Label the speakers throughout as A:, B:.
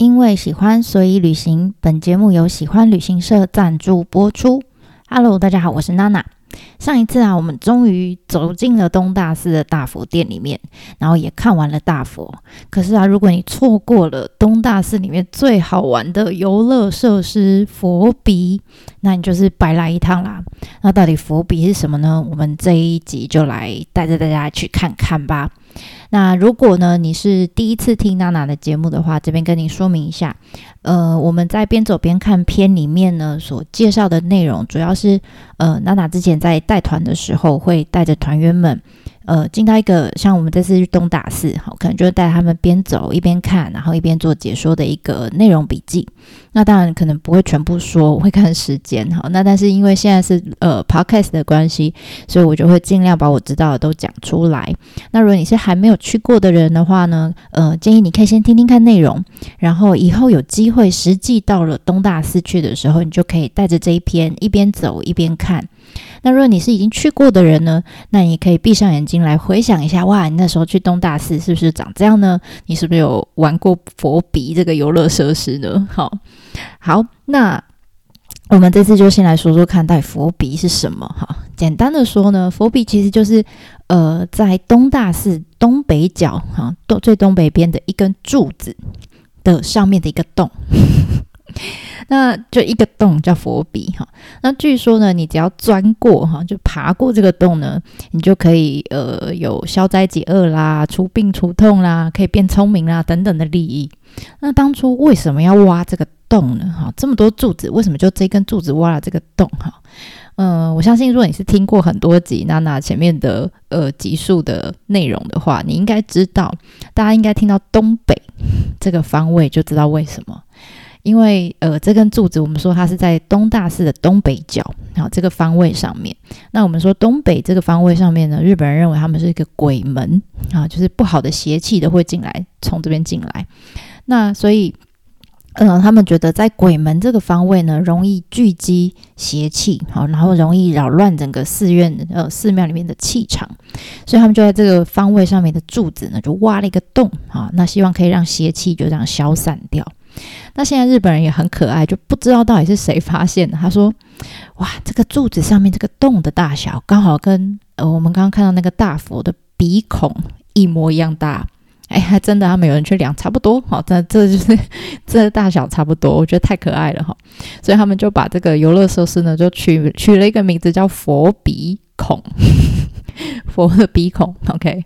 A: 因为喜欢，所以旅行。本节目由喜欢旅行社赞助播出。Hello，大家好，我是娜娜。上一次啊，我们终于走进了东大寺的大佛殿里面，然后也看完了大佛。可是啊，如果你错过了东大寺里面最好玩的游乐设施佛鼻，那你就是白来一趟啦。那到底伏笔是什么呢？我们这一集就来带着大家去看看吧。那如果呢，你是第一次听娜娜的节目的话，这边跟您说明一下，呃，我们在边走边看片里面呢，所介绍的内容，主要是呃，娜娜之前在带团的时候，会带着团员们。呃，进到一个像我们这次去东大寺，好，可能就会带他们边走一边看，然后一边做解说的一个内容笔记。那当然可能不会全部说，我会看时间，好，那但是因为现在是呃 podcast 的关系，所以我就会尽量把我知道的都讲出来。那如果你是还没有去过的人的话呢，呃，建议你可以先听听看内容，然后以后有机会实际到了东大寺去的时候，你就可以带着这一篇一边走一边看。那如果你是已经去过的人呢？那你可以闭上眼睛来回想一下，哇，你那时候去东大寺是不是长这样呢？你是不是有玩过佛鼻这个游乐设施呢？好，好，那我们这次就先来说说看，待佛鼻是什么？哈，简单的说呢，佛鼻其实就是呃，在东大寺东北角哈东最东北边的一根柱子的上面的一个洞。那就一个洞叫佛鼻哈，那据说呢，你只要钻过哈，就爬过这个洞呢，你就可以呃有消灾解厄啦、除病除痛啦、可以变聪明啦等等的利益。那当初为什么要挖这个洞呢？哈，这么多柱子，为什么就这根柱子挖了这个洞？哈，嗯，我相信如果你是听过很多集娜娜前面的呃集数的内容的话，你应该知道，大家应该听到东北这个方位就知道为什么。因为呃，这根柱子我们说它是在东大寺的东北角，好这个方位上面。那我们说东北这个方位上面呢，日本人认为他们是一个鬼门啊，就是不好的邪气都会进来，从这边进来。那所以，嗯，他们觉得在鬼门这个方位呢，容易聚集邪气，好，然后容易扰乱整个寺院呃寺庙里面的气场，所以他们就在这个方位上面的柱子呢，就挖了一个洞啊，那希望可以让邪气就这样消散掉。那现在日本人也很可爱，就不知道到底是谁发现的。他说：“哇，这个柱子上面这个洞的大小，刚好跟呃我们刚刚看到那个大佛的鼻孔一模一样大。哎，还真的，他们有人去量，差不多。好，这这就是 这大小差不多，我觉得太可爱了哈。所以他们就把这个游乐设施呢，就取取了一个名字叫佛鼻孔。”佛的鼻孔，OK，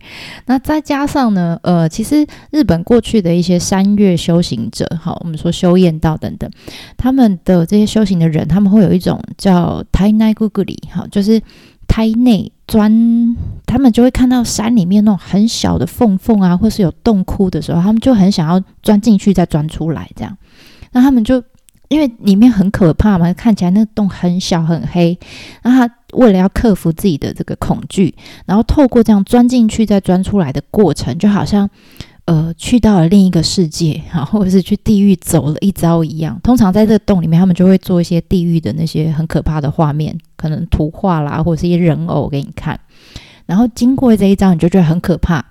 A: 那再加上呢，呃，其实日本过去的一些山岳修行者，好，我们说修验道等等，他们的这些修行的人，他们会有一种叫胎内咕咕里，好，就是胎内钻，他们就会看到山里面那种很小的缝缝啊，或是有洞窟的时候，他们就很想要钻进去再钻出来，这样，那他们就。因为里面很可怕嘛，看起来那个洞很小很黑，那他为了要克服自己的这个恐惧，然后透过这样钻进去再钻出来的过程，就好像呃去到了另一个世界啊，或者是去地狱走了一遭一样。通常在这个洞里面，他们就会做一些地狱的那些很可怕的画面，可能图画啦，或者是一些人偶给你看。然后经过这一招，你就觉得很可怕。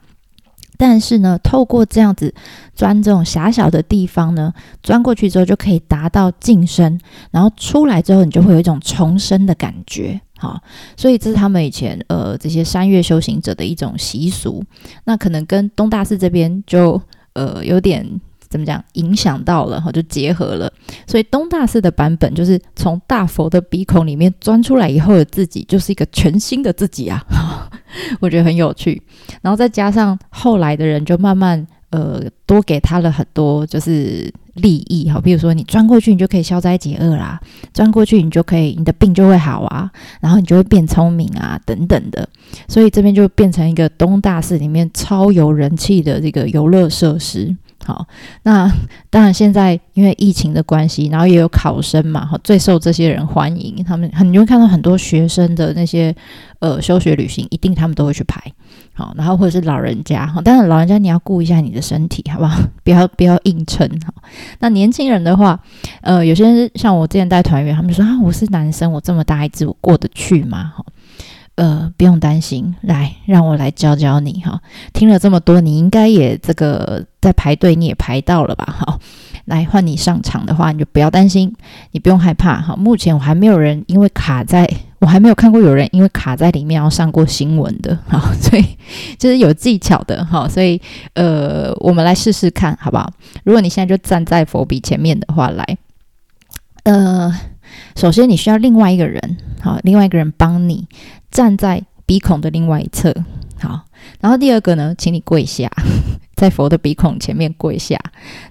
A: 但是呢，透过这样子钻这种狭小的地方呢，钻过去之后就可以达到晋升，然后出来之后你就会有一种重生的感觉，哈，所以这是他们以前呃这些山岳修行者的一种习俗。那可能跟东大寺这边就呃有点。怎么讲？影响到了哈，就结合了。所以东大寺的版本就是从大佛的鼻孔里面钻出来以后的自己，就是一个全新的自己啊！我觉得很有趣。然后再加上后来的人就慢慢呃多给他了很多就是利益哈，比如说你钻过去你就可以消灾解厄啦，钻过去你就可以你的病就会好啊，然后你就会变聪明啊等等的。所以这边就变成一个东大寺里面超有人气的这个游乐设施。好，那当然，现在因为疫情的关系，然后也有考生嘛，哈，最受这些人欢迎。他们很你会看到很多学生的那些呃休学旅行，一定他们都会去排。好，然后或者是老人家，哈，当然老人家你要顾一下你的身体，好不好？不要不要硬撑。好，那年轻人的话，呃，有些人像我之前带团员，他们说啊，我是男生，我这么大一只，我过得去吗？哈。呃，不用担心，来让我来教教你哈。听了这么多，你应该也这个在排队，你也排到了吧？哈，来换你上场的话，你就不要担心，你不用害怕哈。目前我还没有人因为卡在，我还没有看过有人因为卡在里面要上过新闻的哈，所以就是有技巧的哈。所以呃，我们来试试看好不好？如果你现在就站在佛笔前面的话，来，呃，首先你需要另外一个人，好，另外一个人帮你站在鼻孔的另外一侧，好。然后第二个呢，请你跪下。在佛的鼻孔前面跪下，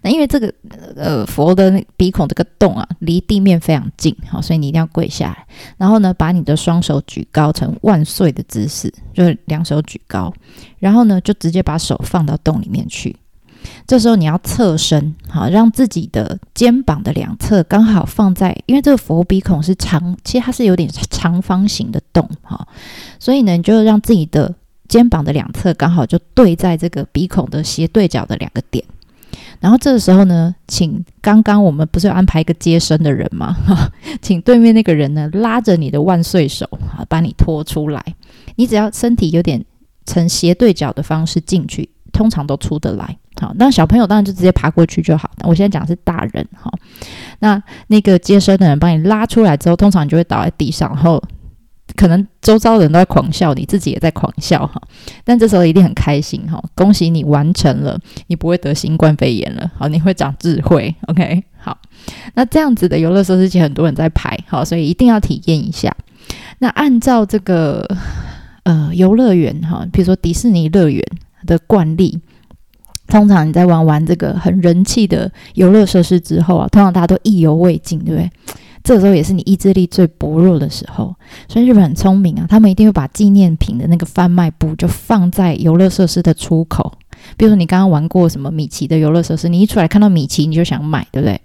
A: 那因为这个呃佛的鼻孔这个洞啊，离地面非常近，好，所以你一定要跪下来。然后呢，把你的双手举高成万岁的姿势，就是两手举高，然后呢，就直接把手放到洞里面去。这时候你要侧身，好，让自己的肩膀的两侧刚好放在，因为这个佛鼻孔是长，其实它是有点长方形的洞，哈，所以呢，你就让自己的。肩膀的两侧刚好就对在这个鼻孔的斜对角的两个点，然后这个时候呢，请刚刚我们不是安排一个接生的人吗？请对面那个人呢拉着你的万岁手啊，把你拖出来。你只要身体有点呈斜对角的方式进去，通常都出得来。好，那小朋友当然就直接爬过去就好。我现在讲的是大人哈。那那个接生的人帮你拉出来之后，通常你就会倒在地上，然后。可能周遭人都在狂笑，你自己也在狂笑哈。但这时候一定很开心哈，恭喜你完成了，你不会得新冠肺炎了。好，你会长智慧。OK，好。那这样子的游乐设施其实很多人在排，好，所以一定要体验一下。那按照这个呃游乐园哈，比如说迪士尼乐园的惯例，通常你在玩完这个很人气的游乐设施之后啊，通常大家都意犹未尽，对不对？这时候也是你意志力最薄弱的时候，所以日本很聪明啊，他们一定会把纪念品的那个贩卖部就放在游乐设施的出口。比如说你刚刚玩过什么米奇的游乐设施，你一出来看到米奇你就想买，对不对？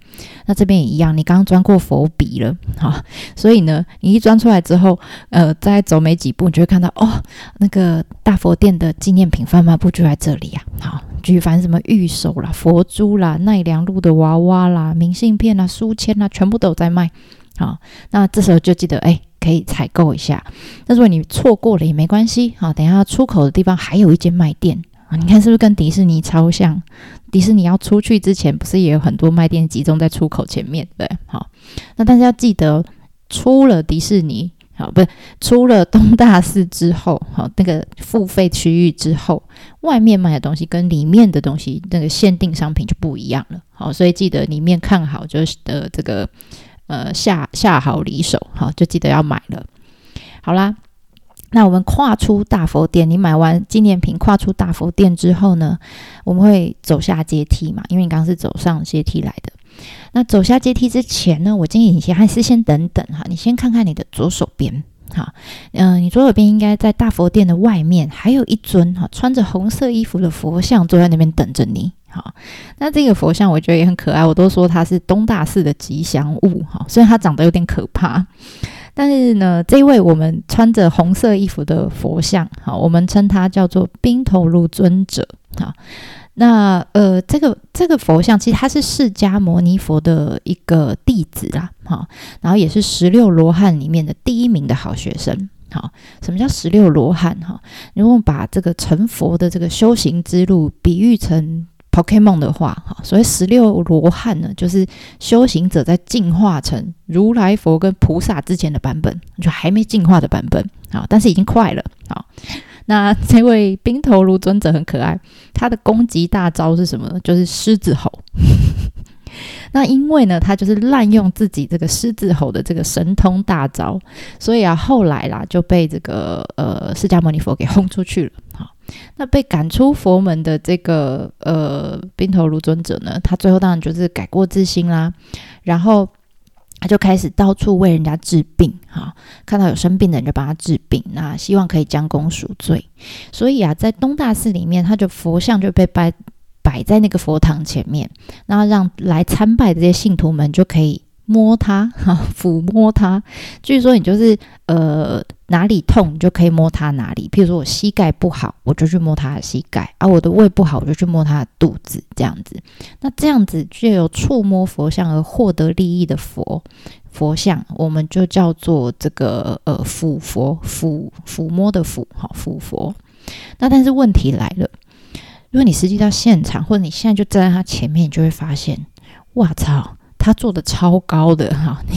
A: 那这边也一样，你刚刚钻过佛笔了，好，所以呢，你一钻出来之后，呃，再走没几步，你就会看到哦，那个大佛殿的纪念品贩卖部就在这里啊，好。举凡什么玉手啦、佛珠啦、奈良鹿的娃娃啦、明信片啦、书签啦，全部都有在卖。好，那这时候就记得哎，可以采购一下。那如果你错过了也没关系，好，等一下出口的地方还有一间卖店啊。你看是不是跟迪士尼超像？迪士尼要出去之前，不是也有很多卖店集中在出口前面？对，好。那大家要记得，出了迪士尼。好，不是出了东大寺之后，好那个付费区域之后，外面卖的东西跟里面的东西那个限定商品就不一样了。好，所以记得里面看好就是的这个呃下下好离手，好就记得要买了。好啦，那我们跨出大佛殿，你买完纪念品跨出大佛殿之后呢，我们会走下阶梯嘛？因为你刚刚是走上阶梯来的。那走下阶梯之前呢，我建议你先还是先等等哈，你先看看你的左手边，哈，嗯，你左手边应该在大佛殿的外面，还有一尊哈穿着红色衣服的佛像坐在那边等着你，好，那这个佛像我觉得也很可爱，我都说它是东大寺的吉祥物哈，虽然它长得有点可怕，但是呢，这位我们穿着红色衣服的佛像，好，我们称它叫做冰头路尊者，好。那呃，这个这个佛像其实他是释迦牟尼佛的一个弟子啦，哈，然后也是十六罗汉里面的第一名的好学生，好，什么叫十六罗汉？哈，如果把这个成佛的这个修行之路比喻成 Pokemon 的话，哈，所以十六罗汉呢，就是修行者在进化成如来佛跟菩萨之前的版本，就还没进化的版本，好，但是已经快了，好。那这位冰头卢尊者很可爱，他的攻击大招是什么？呢？就是狮子吼。那因为呢，他就是滥用自己这个狮子吼的这个神通大招，所以啊，后来啦就被这个呃释迦牟尼佛给轰出去了。好，那被赶出佛门的这个呃冰头卢尊者呢，他最后当然就是改过自新啦，然后。他就开始到处为人家治病，哈，看到有生病的人就帮他治病，那希望可以将功赎罪。所以啊，在东大寺里面，他就佛像就被摆摆在那个佛堂前面，那让来参拜的这些信徒们就可以。摸它，哈，抚摸它。据说你就是呃哪里痛，你就可以摸它哪里。譬如说我膝盖不好，我就去摸它的膝盖；而我的胃不好，我就去摸它的肚子。这样子，那这样子就有触摸佛像而获得利益的佛佛像，我们就叫做这个呃抚佛抚抚摸的抚，哈，抚佛。那但是问题来了，如果你实际到现场，或者你现在就站在他前面，你就会发现。哇操！他做的超高的哈，你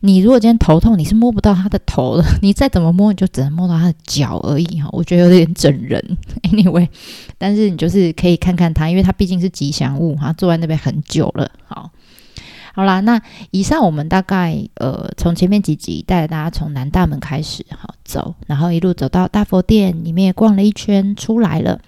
A: 你如果今天头痛，你是摸不到他的头的，你再怎么摸，你就只能摸到他的脚而已哈。我觉得有点整人，anyway，但是你就是可以看看他，因为他毕竟是吉祥物哈，坐在那边很久了。好，好啦，那以上我们大概呃从前面几集带着大家从南大门开始哈走，然后一路走到大佛殿里面逛了一圈出来了。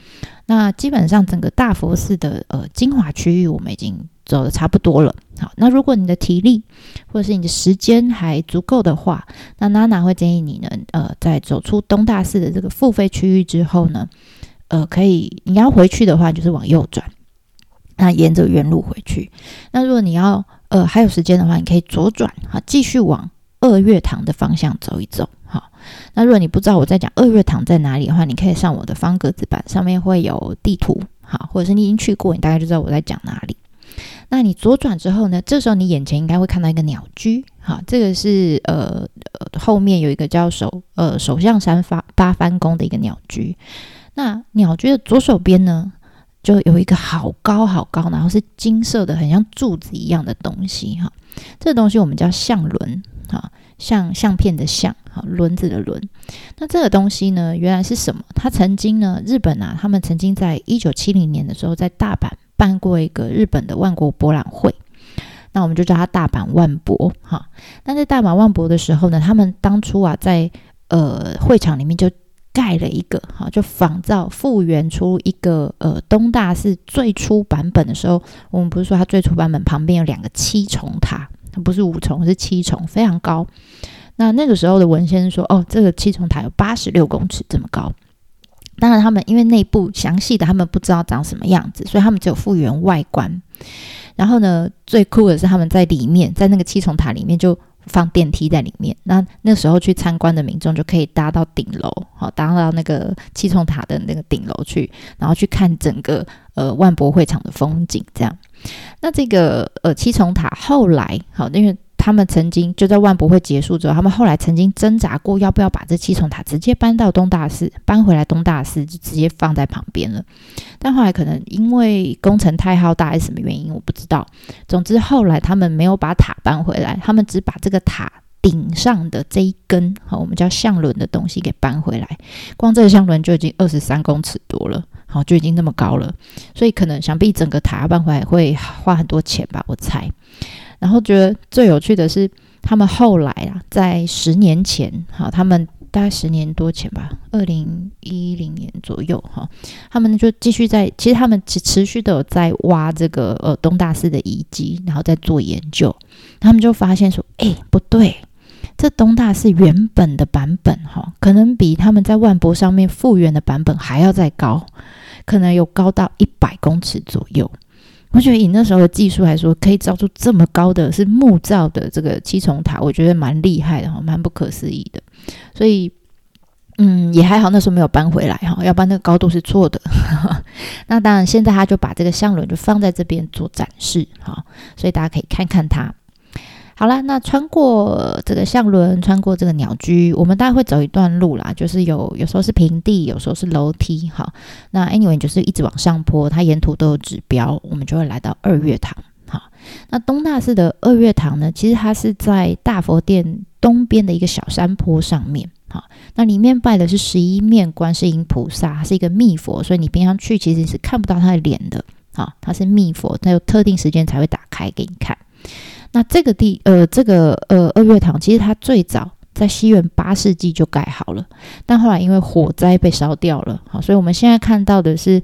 A: 那基本上整个大佛寺的呃精华区域，我们已经。走的差不多了，好，那如果你的体力或者是你的时间还足够的话，那娜娜会建议你呢，呃，在走出东大寺的这个付费区域之后呢，呃，可以你要回去的话，就是往右转，那沿着原路回去。那如果你要呃还有时间的话，你可以左转，好，继续往二月堂的方向走一走，好。那如果你不知道我在讲二月堂在哪里的话，你可以上我的方格子板，上面会有地图，好，或者是你已经去过，你大概就知道我在讲哪里。那你左转之后呢？这时候你眼前应该会看到一个鸟居，好，这个是呃呃后面有一个叫首呃首相山发八幡宫的一个鸟居。那鸟居的左手边呢，就有一个好高好高，然后是金色的，很像柱子一样的东西哈。这个东西我们叫相轮，哈，像相片的相，哈，轮子的轮。那这个东西呢，原来是什么？它曾经呢，日本啊，他们曾经在一九七零年的时候，在大阪。办过一个日本的万国博览会，那我们就叫它大阪万博哈。那在大阪万博的时候呢，他们当初啊，在呃会场里面就盖了一个哈，就仿造复原出一个呃东大寺最初版本的时候，我们不是说它最初版本旁边有两个七重塔，它不是五重是七重，非常高。那那个时候的文献说，哦，这个七重塔有八十六公尺这么高。当然，他们因为内部详细的他们不知道长什么样子，所以他们只有复原外观。然后呢，最酷的是他们在里面，在那个七重塔里面就放电梯在里面。那那时候去参观的民众就可以搭到顶楼，好，搭到那个七重塔的那个顶楼去，然后去看整个呃万博会场的风景。这样，那这个呃七重塔后来好，因为。他们曾经就在万博会结束之后，他们后来曾经挣扎过，要不要把这七重塔直接搬到东大寺，搬回来东大寺就直接放在旁边了。但后来可能因为工程太浩大还是什么原因，我不知道。总之后来他们没有把塔搬回来，他们只把这个塔顶上的这一根，好，我们叫相轮的东西给搬回来。光这个相轮就已经二十三公尺多了，好，就已经那么高了。所以可能想必整个塔要搬回来会花很多钱吧，我猜。然后觉得最有趣的是，他们后来啊，在十年前，哈，他们大概十年多前吧，二零一零年左右，哈，他们就继续在，其实他们持持续的有在挖这个呃东大寺的遗迹，然后在做研究，他们就发现说，哎，不对，这东大寺原本的版本，哈，可能比他们在万博上面复原的版本还要再高，可能有高到一百公尺左右。我觉得以那时候的技术来说，可以造出这么高的是木造的这个七重塔，我觉得蛮厉害的哈，蛮不可思议的。所以，嗯，也还好那时候没有搬回来哈，要不然那个高度是错的。那当然，现在他就把这个香轮就放在这边做展示哈，所以大家可以看看它。好了，那穿过这个象轮，穿过这个鸟居，我们大概会走一段路啦，就是有有时候是平地，有时候是楼梯。好，那 anyway 就是一直往上坡，它沿途都有指标，我们就会来到二月堂。好，那东大寺的二月堂呢，其实它是在大佛殿东边的一个小山坡上面。好，那里面拜的是十一面观世音菩萨，是一个密佛，所以你平常去其实是看不到它的脸的。好，它是密佛，它有特定时间才会打开给你看。那这个地呃，这个呃二月堂，其实它最早在西元八世纪就盖好了，但后来因为火灾被烧掉了，好，所以我们现在看到的是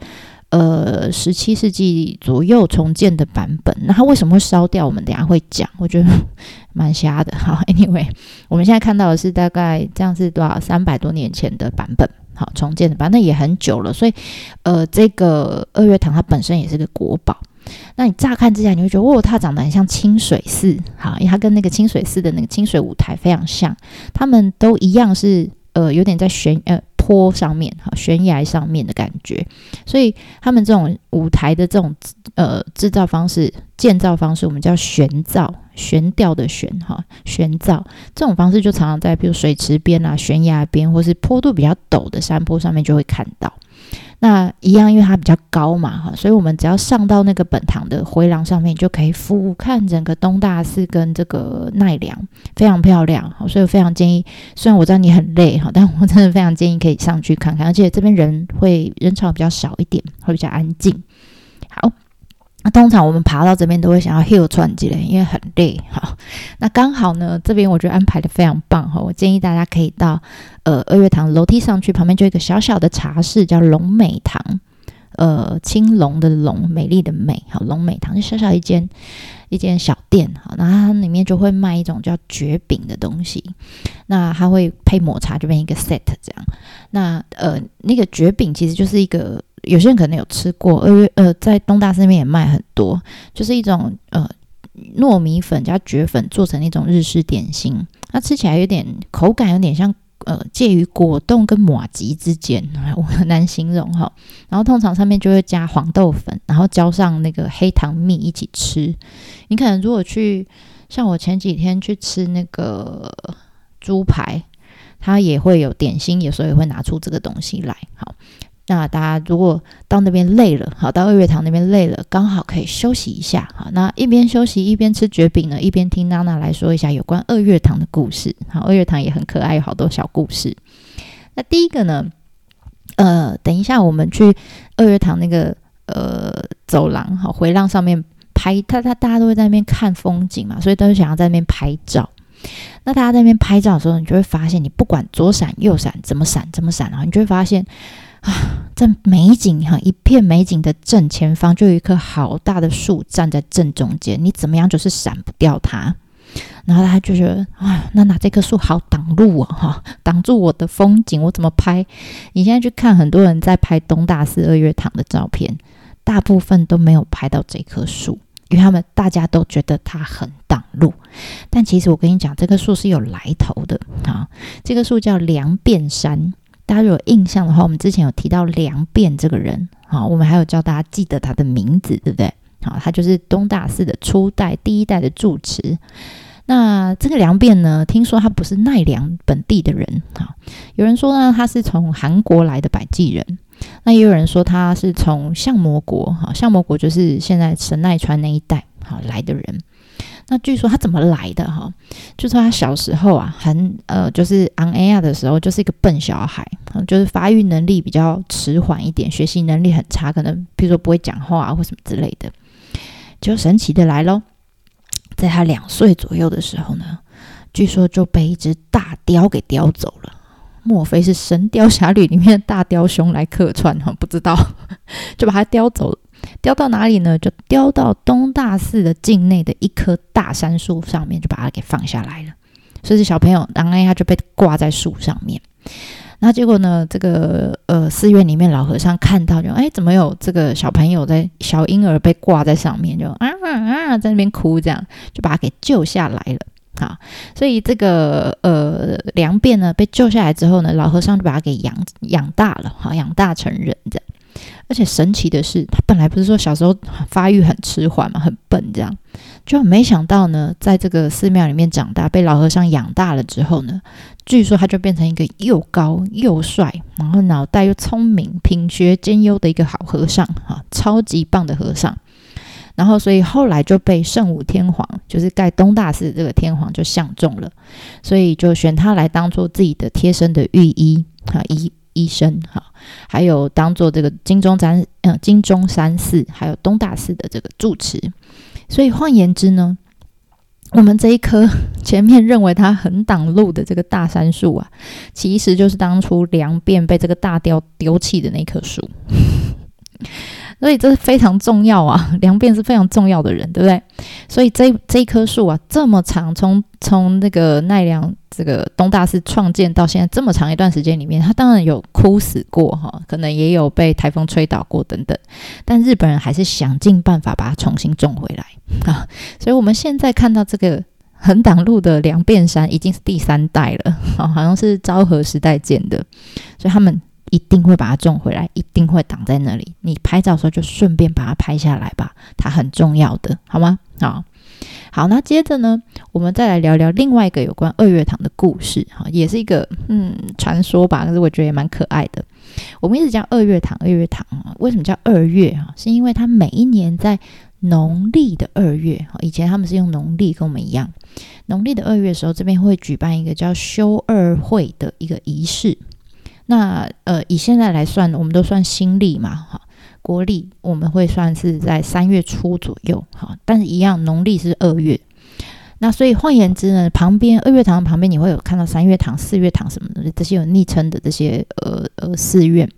A: 呃十七世纪左右重建的版本。那它为什么会烧掉？我们等下会讲，我觉得蛮瞎的。好，Anyway，我们现在看到的是大概这样是多少三百多年前的版本，好重建的版，那也很久了，所以呃这个二月堂它本身也是个国宝。那你乍看之下，你会觉得哦，它长得很像清水寺，好，因为它跟那个清水寺的那个清水舞台非常像，他们都一样是呃有点在悬呃坡上面，哈，悬崖上面的感觉，所以他们这种舞台的这种呃制造方式、建造方式，我们叫悬造，悬吊的悬，哈，悬造这种方式就常常在比如水池边啊、悬崖边，或是坡度比较陡的山坡上面就会看到。那一样，因为它比较高嘛，哈，所以我们只要上到那个本堂的回廊上面，就可以俯瞰整个东大寺跟这个奈良，非常漂亮。好，所以我非常建议，虽然我知道你很累哈，但我真的非常建议可以上去看看，而且这边人会人潮比较少一点，会比较安静。好。那通常我们爬到这边都会想要 hill 串起来，因为很累哈。那刚好呢，这边我觉得安排的非常棒哈。我建议大家可以到呃二月堂楼梯上去，旁边就一个小小的茶室，叫龙美堂。呃，青龙的龙，美丽的美，好龙美堂就小小一间一间小店哈。那它里面就会卖一种叫绝饼的东西，那它会配抹茶，这边一个 set 这样。那呃，那个绝饼其实就是一个。有些人可能有吃过，二月呃，在东大寺那边也卖很多，就是一种呃糯米粉加蕨粉做成那种日式点心，它吃起来有点口感有点像呃介于果冻跟马吉之间，我很难形容哈。然后通常上面就会加黄豆粉，然后浇上那个黑糖蜜一起吃。你可能如果去像我前几天去吃那个猪排，它也会有点心，有时候也会拿出这个东西来，好。那大家如果到那边累了，好，到二月堂那边累了，刚好可以休息一下，好，那一边休息一边吃绝饼呢，一边听娜娜来说一下有关二月堂的故事。好，二月堂也很可爱，有好多小故事。那第一个呢，呃，等一下我们去二月堂那个呃走廊，好，回廊上面拍，他他大家都会在那边看风景嘛，所以都是想要在那边拍照。那大家在那边拍照的时候，你就会发现，你不管左闪右闪，怎么闪怎么闪啊，你就会发现。啊，这美景哈，一片美景的正前方就有一棵好大的树站在正中间，你怎么样就是闪不掉它。然后他就觉得，啊，娜娜这棵树好挡路啊，哈，挡住我的风景，我怎么拍？你现在去看很多人在拍东大寺二月堂的照片，大部分都没有拍到这棵树，因为他们大家都觉得它很挡路。但其实我跟你讲，这棵树是有来头的啊，这棵树叫梁变山。大家如果有印象的话，我们之前有提到梁变这个人，好，我们还有教大家记得他的名字，对不对？好，他就是东大寺的初代第一代的住持。那这个梁变呢，听说他不是奈良本地的人，哈，有人说呢，他是从韩国来的百济人，那也有人说他是从相模国，哈，相模国就是现在神奈川那一带，好来的人。那据说他怎么来的哈？就说他小时候啊，很呃，就是 on air 的时候，就是一个笨小孩，就是发育能力比较迟缓一点，学习能力很差，可能比如说不会讲话啊或什么之类的。就神奇的来喽，在他两岁左右的时候呢，据说就被一只大雕给叼走了。莫非是《神雕侠侣》里面的大雕兄来客串哈？不知道，就把他叼走了。雕到哪里呢？就雕到东大寺的境内的一棵大杉树上面，就把它给放下来了。所以小朋友，然后他就被挂在树上面。那结果呢？这个呃寺院里面老和尚看到，就哎，怎么有这个小朋友在小婴儿被挂在上面，就啊啊在那边哭，这样就把他给救下来了。好，所以这个呃梁变呢被救下来之后呢，老和尚就把他给养养大了，好养大成人这样。而且神奇的是，他本来不是说小时候发育很迟缓嘛，很笨这样，就没想到呢，在这个寺庙里面长大，被老和尚养大了之后呢，据说他就变成一个又高又帅，然后脑袋又聪明、品学兼优的一个好和尚哈，超级棒的和尚。然后，所以后来就被圣武天皇，就是盖东大寺这个天皇就相中了，所以就选他来当做自己的贴身的御医哈医。医生哈，还有当做这个金钟山嗯金钟山寺，还有东大寺的这个住持，所以换言之呢，我们这一棵 前面认为它很挡路的这个大杉树啊，其实就是当初梁变被这个大雕丢弃的那棵树。所以这是非常重要啊，梁变是非常重要的人，对不对？所以这这一棵树啊，这么长，从从那个奈良这个东大寺创建到现在这么长一段时间里面，它当然有枯死过哈，可能也有被台风吹倒过等等，但日本人还是想尽办法把它重新种回来 啊。所以我们现在看到这个横挡路的梁变山已经是第三代了啊，好像是昭和时代建的，所以他们。一定会把它种回来，一定会挡在那里。你拍照的时候就顺便把它拍下来吧，它很重要的，好吗？好，好，那接着呢，我们再来聊聊另外一个有关二月堂的故事，哈，也是一个嗯传说吧，可是我觉得也蛮可爱的。我们一直叫二月堂，二月堂啊，为什么叫二月啊？是因为它每一年在农历的二月，以前他们是用农历，跟我们一样，农历的二月的时候，这边会举办一个叫休二会的一个仪式。那呃，以现在来算，我们都算新历嘛，哈。国历我们会算是在三月初左右，哈，但是一样农历是二月，那所以换言之呢，旁边二月堂旁边你会有看到三月堂、四月堂什么的这些有昵称的这些呃呃寺院，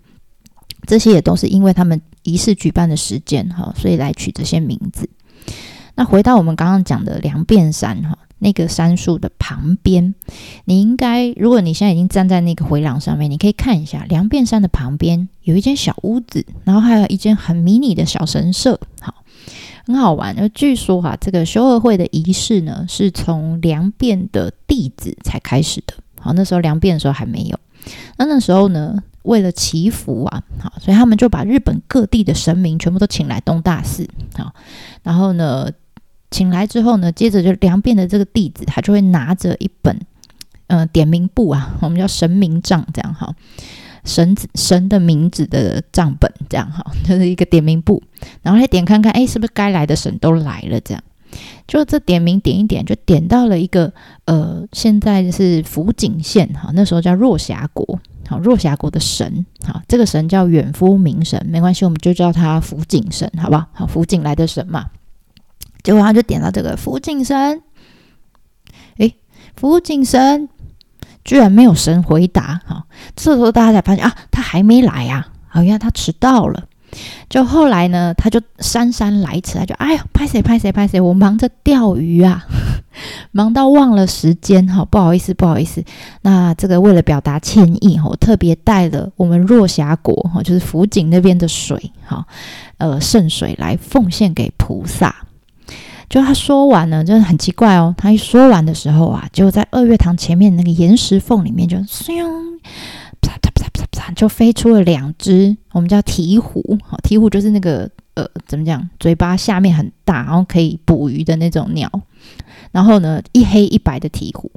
A: 这些也都是因为他们仪式举办的时间哈，所以来取这些名字。那回到我们刚刚讲的梁变山哈。那个杉树的旁边，你应该，如果你现在已经站在那个回廊上面，你可以看一下梁变山的旁边有一间小屋子，然后还有一间很迷你的小神社，好，很好玩。而据说哈，这个修二会的仪式呢，是从梁变的弟子才开始的。好，那时候梁变的时候还没有。那那时候呢，为了祈福啊，好，所以他们就把日本各地的神明全部都请来东大寺，好，然后呢。请来之后呢，接着就梁变的这个弟子，他就会拿着一本，呃，点名簿啊，我们叫神明账，这样哈，神神的名字的账本，这样哈，就是一个点名簿，然后来点看看，哎，是不是该来的神都来了？这样，就这点名点一点，就点到了一个，呃，现在是福井县哈，那时候叫若峡国，好，若峡国的神，好，这个神叫远夫明神，没关系，我们就叫他福井神，好不好？好，福井来的神嘛。结果他就点到这个福井神，诶，福井神居然没有神回答，哈，这时候大家才发现啊，他还没来呀，好，原来他迟到了。就后来呢，他就姗姗来迟，他就哎呀，拍谁拍谁拍谁，我忙着钓鱼啊，忙到忘了时间，哈，不好意思不好意思。那这个为了表达歉意，哈，特别带了我们若霞国，哈，就是福井那边的水，哈，呃，圣水来奉献给菩萨。就他说完呢，真的很奇怪哦。他一说完的时候啊，就在二月堂前面那个岩石缝里面，就咻，啪啪啪啪啪，就飞出了两只我们叫鹈鹕。好，鹈鹕就是那个呃，怎么讲，嘴巴下面很大，然后可以捕鱼的那种鸟。然后呢，一黑一白的鹈鹕。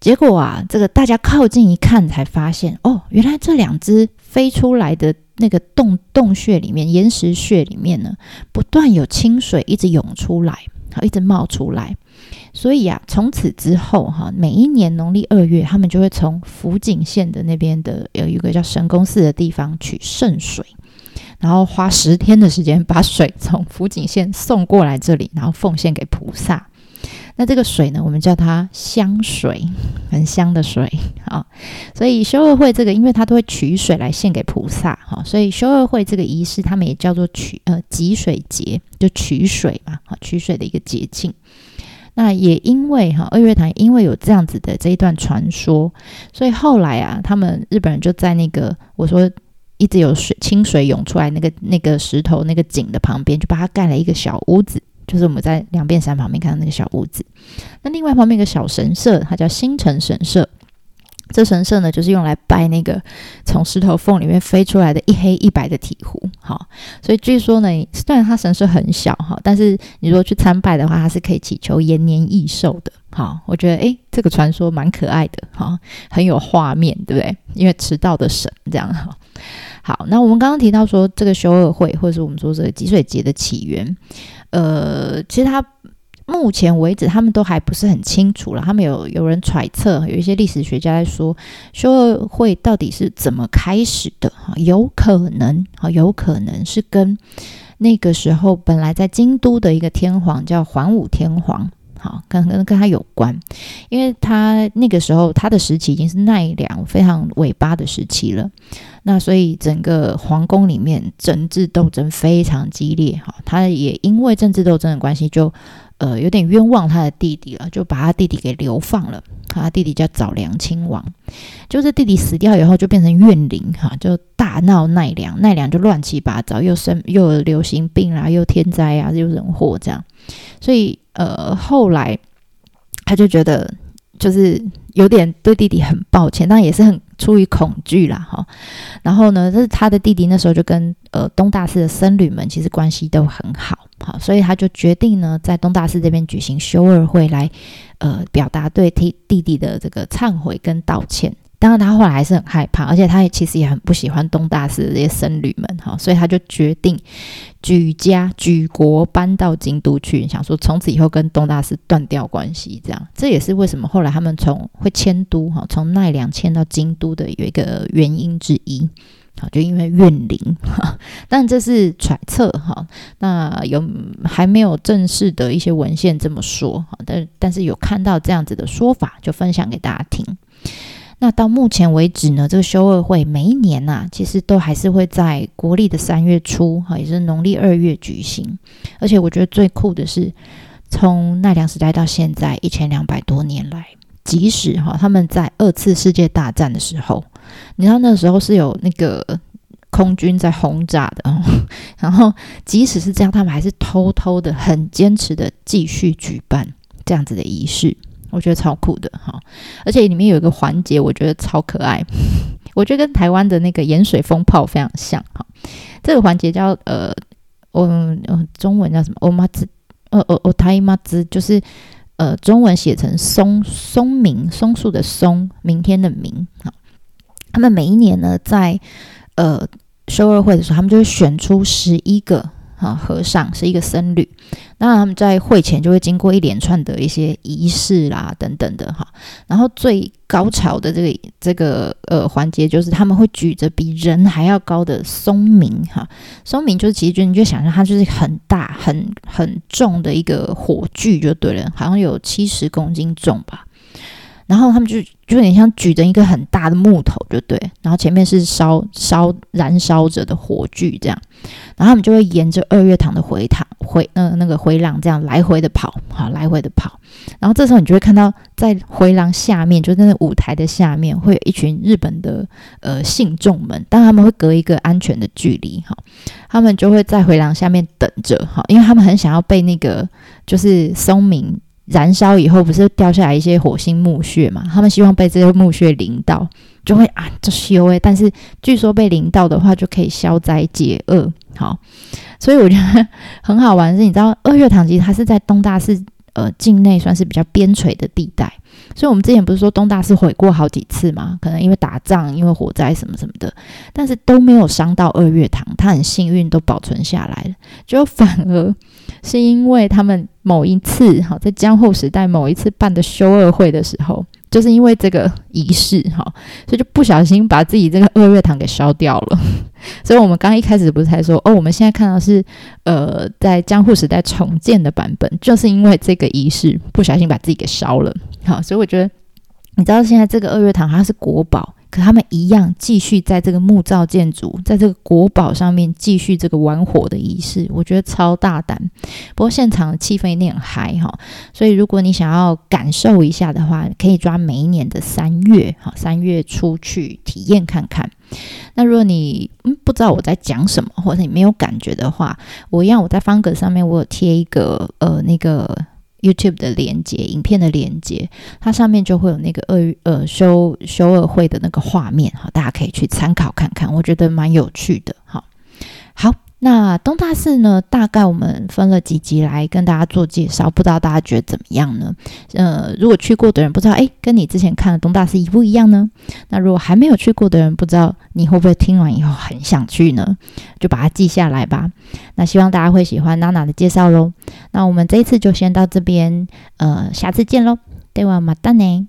A: 结果啊，这个大家靠近一看，才发现哦，原来这两只飞出来的。那个洞洞穴里面，岩石穴里面呢，不断有清水一直涌出来，好，一直冒出来。所以啊，从此之后哈，每一年农历二月，他们就会从福井县的那边的有一个叫神宫寺的地方取圣水，然后花十天的时间把水从福井县送过来这里，然后奉献给菩萨。那这个水呢，我们叫它香水，很香的水 啊。所以修二会这个，因为它都会取水来献给菩萨哈，所以修二会这个仪式，他们也叫做取呃汲水节，就取水嘛，好取水的一个节庆。那也因为哈二月堂因为有这样子的这一段传说，所以后来啊，他们日本人就在那个我说一直有水清水涌出来那个那个石头那个井的旁边，就把它盖了一个小屋子。就是我们在两边山旁边看到那个小屋子，那另外旁边一个小神社，它叫星辰神社。这神社呢，就是用来拜那个从石头缝里面飞出来的一黑一白的鹈鹕。好，所以据说呢，虽然它神社很小哈，但是你如果去参拜的话，它是可以祈求延年益寿的。好，我觉得诶，这个传说蛮可爱的，哈，很有画面，对不对？因为迟到的神这样哈。好，那我们刚刚提到说这个修二会，或者是我们说这个吉水节的起源。呃，其实他目前为止，他们都还不是很清楚了。他们有有人揣测，有一些历史学家在说，修二会到底是怎么开始的？哈，有可能，哈，有可能是跟那个时候本来在京都的一个天皇叫桓武天皇。好，可能跟他有关，因为他那个时候他的时期已经是奈良非常尾巴的时期了，那所以整个皇宫里面政治斗争非常激烈。哈，他也因为政治斗争的关系，就呃有点冤枉他的弟弟了，就把他弟弟给流放了。他弟弟叫早良亲王，就是弟弟死掉以后就变成怨灵，哈，就大闹奈良，奈良就乱七八糟，又生又有流行病啊，又天灾啊，又人祸这样，所以。呃，后来他就觉得就是有点对弟弟很抱歉，但也是很出于恐惧啦，哈。然后呢，这是他的弟弟那时候就跟呃东大寺的僧侣们其实关系都很好，好，所以他就决定呢，在东大寺这边举行修二会来，呃，表达对弟弟弟的这个忏悔跟道歉。当然，他后来还是很害怕，而且他也其实也很不喜欢东大寺的这些僧侣们，哈，所以他就决定举家举国搬到京都去，想说从此以后跟东大寺断掉关系。这样，这也是为什么后来他们从会迁都，哈，从奈良迁到京都的有一个原因之一，好，就因为怨灵，但这是揣测，哈，那有还没有正式的一些文献这么说，哈，但但是有看到这样子的说法，就分享给大家听。那到目前为止呢，这个修二会每一年呐，其实都还是会在国历的三月初，哈，也是农历二月举行。而且我觉得最酷的是，从奈良时代到现在一千两百多年来，即使哈他们在二次世界大战的时候，你知道那时候是有那个空军在轰炸的，然后即使是这样，他们还是偷偷的、很坚持的继续举办这样子的仪式。我觉得超酷的哈，而且里面有一个环节，我觉得超可爱。我觉得跟台湾的那个盐水风炮非常像哈。这个环节叫呃，我呃中文叫什么？欧妈子，呃呃哦，台妈子，就是呃中文写成松松明松树的松，明天的明。好，他们每一年呢，在呃修二会的时候，他们就会选出十一个。啊，和尚是一个僧侣，那他们在会前就会经过一连串的一些仪式啦，等等的哈。然后最高潮的这个这个呃环节，就是他们会举着比人还要高的松明哈。松明就是其实就你就想象它就是很大很很重的一个火炬就对了，好像有七十公斤重吧。然后他们就就有点像举着一个很大的木头，就对。然后前面是烧烧燃烧着的火炬，这样。然后他们就会沿着二月堂的回堂回呃那个回廊这样来回的跑，好来回的跑。然后这时候你就会看到，在回廊下面，就在那舞台的下面，会有一群日本的呃信众们，但他们会隔一个安全的距离，哈。他们就会在回廊下面等着，哈，因为他们很想要被那个就是松明。燃烧以后不是掉下来一些火星墓穴嘛？他们希望被这些墓穴淋到，就会啊，这修诶。但是据说被淋到的话，就可以消灾解厄。好，所以我觉得很好玩是，你知道二月堂其实它是在东大寺呃境内算是比较边陲的地带。所以我们之前不是说东大寺毁过好几次吗？可能因为打仗、因为火灾什么什么的，但是都没有伤到二月堂，它很幸运都保存下来了。就反而是因为他们某一次哈，在江户时代某一次办的修二会的时候，就是因为这个仪式哈，所以就不小心把自己这个二月堂给烧掉了。所以我们刚一开始不是才说哦，我们现在看到是呃在江户时代重建的版本，就是因为这个仪式不小心把自己给烧了。好，所以我觉得，你知道现在这个二月堂它是国宝，可他们一样继续在这个木造建筑，在这个国宝上面继续这个玩火的仪式，我觉得超大胆。不过现场的气氛一定很嗨哈，所以如果你想要感受一下的话，可以抓每一年的三月，哈，三月出去体验看看。那如果你嗯不知道我在讲什么，或者你没有感觉的话，我一样我在方格上面我有贴一个呃那个。YouTube 的连接，影片的连接，它上面就会有那个二呃修修二会的那个画面哈，大家可以去参考看看，我觉得蛮有趣的哈。好。那东大寺呢？大概我们分了几集来跟大家做介绍，不知道大家觉得怎么样呢？呃，如果去过的人不知道，诶，跟你之前看的东大寺一不一样呢？那如果还没有去过的人，不知道你会不会听完以后很想去呢？就把它记下来吧。那希望大家会喜欢娜娜的介绍喽。那我们这一次就先到这边，呃，下次见喽，对哇，马达呢。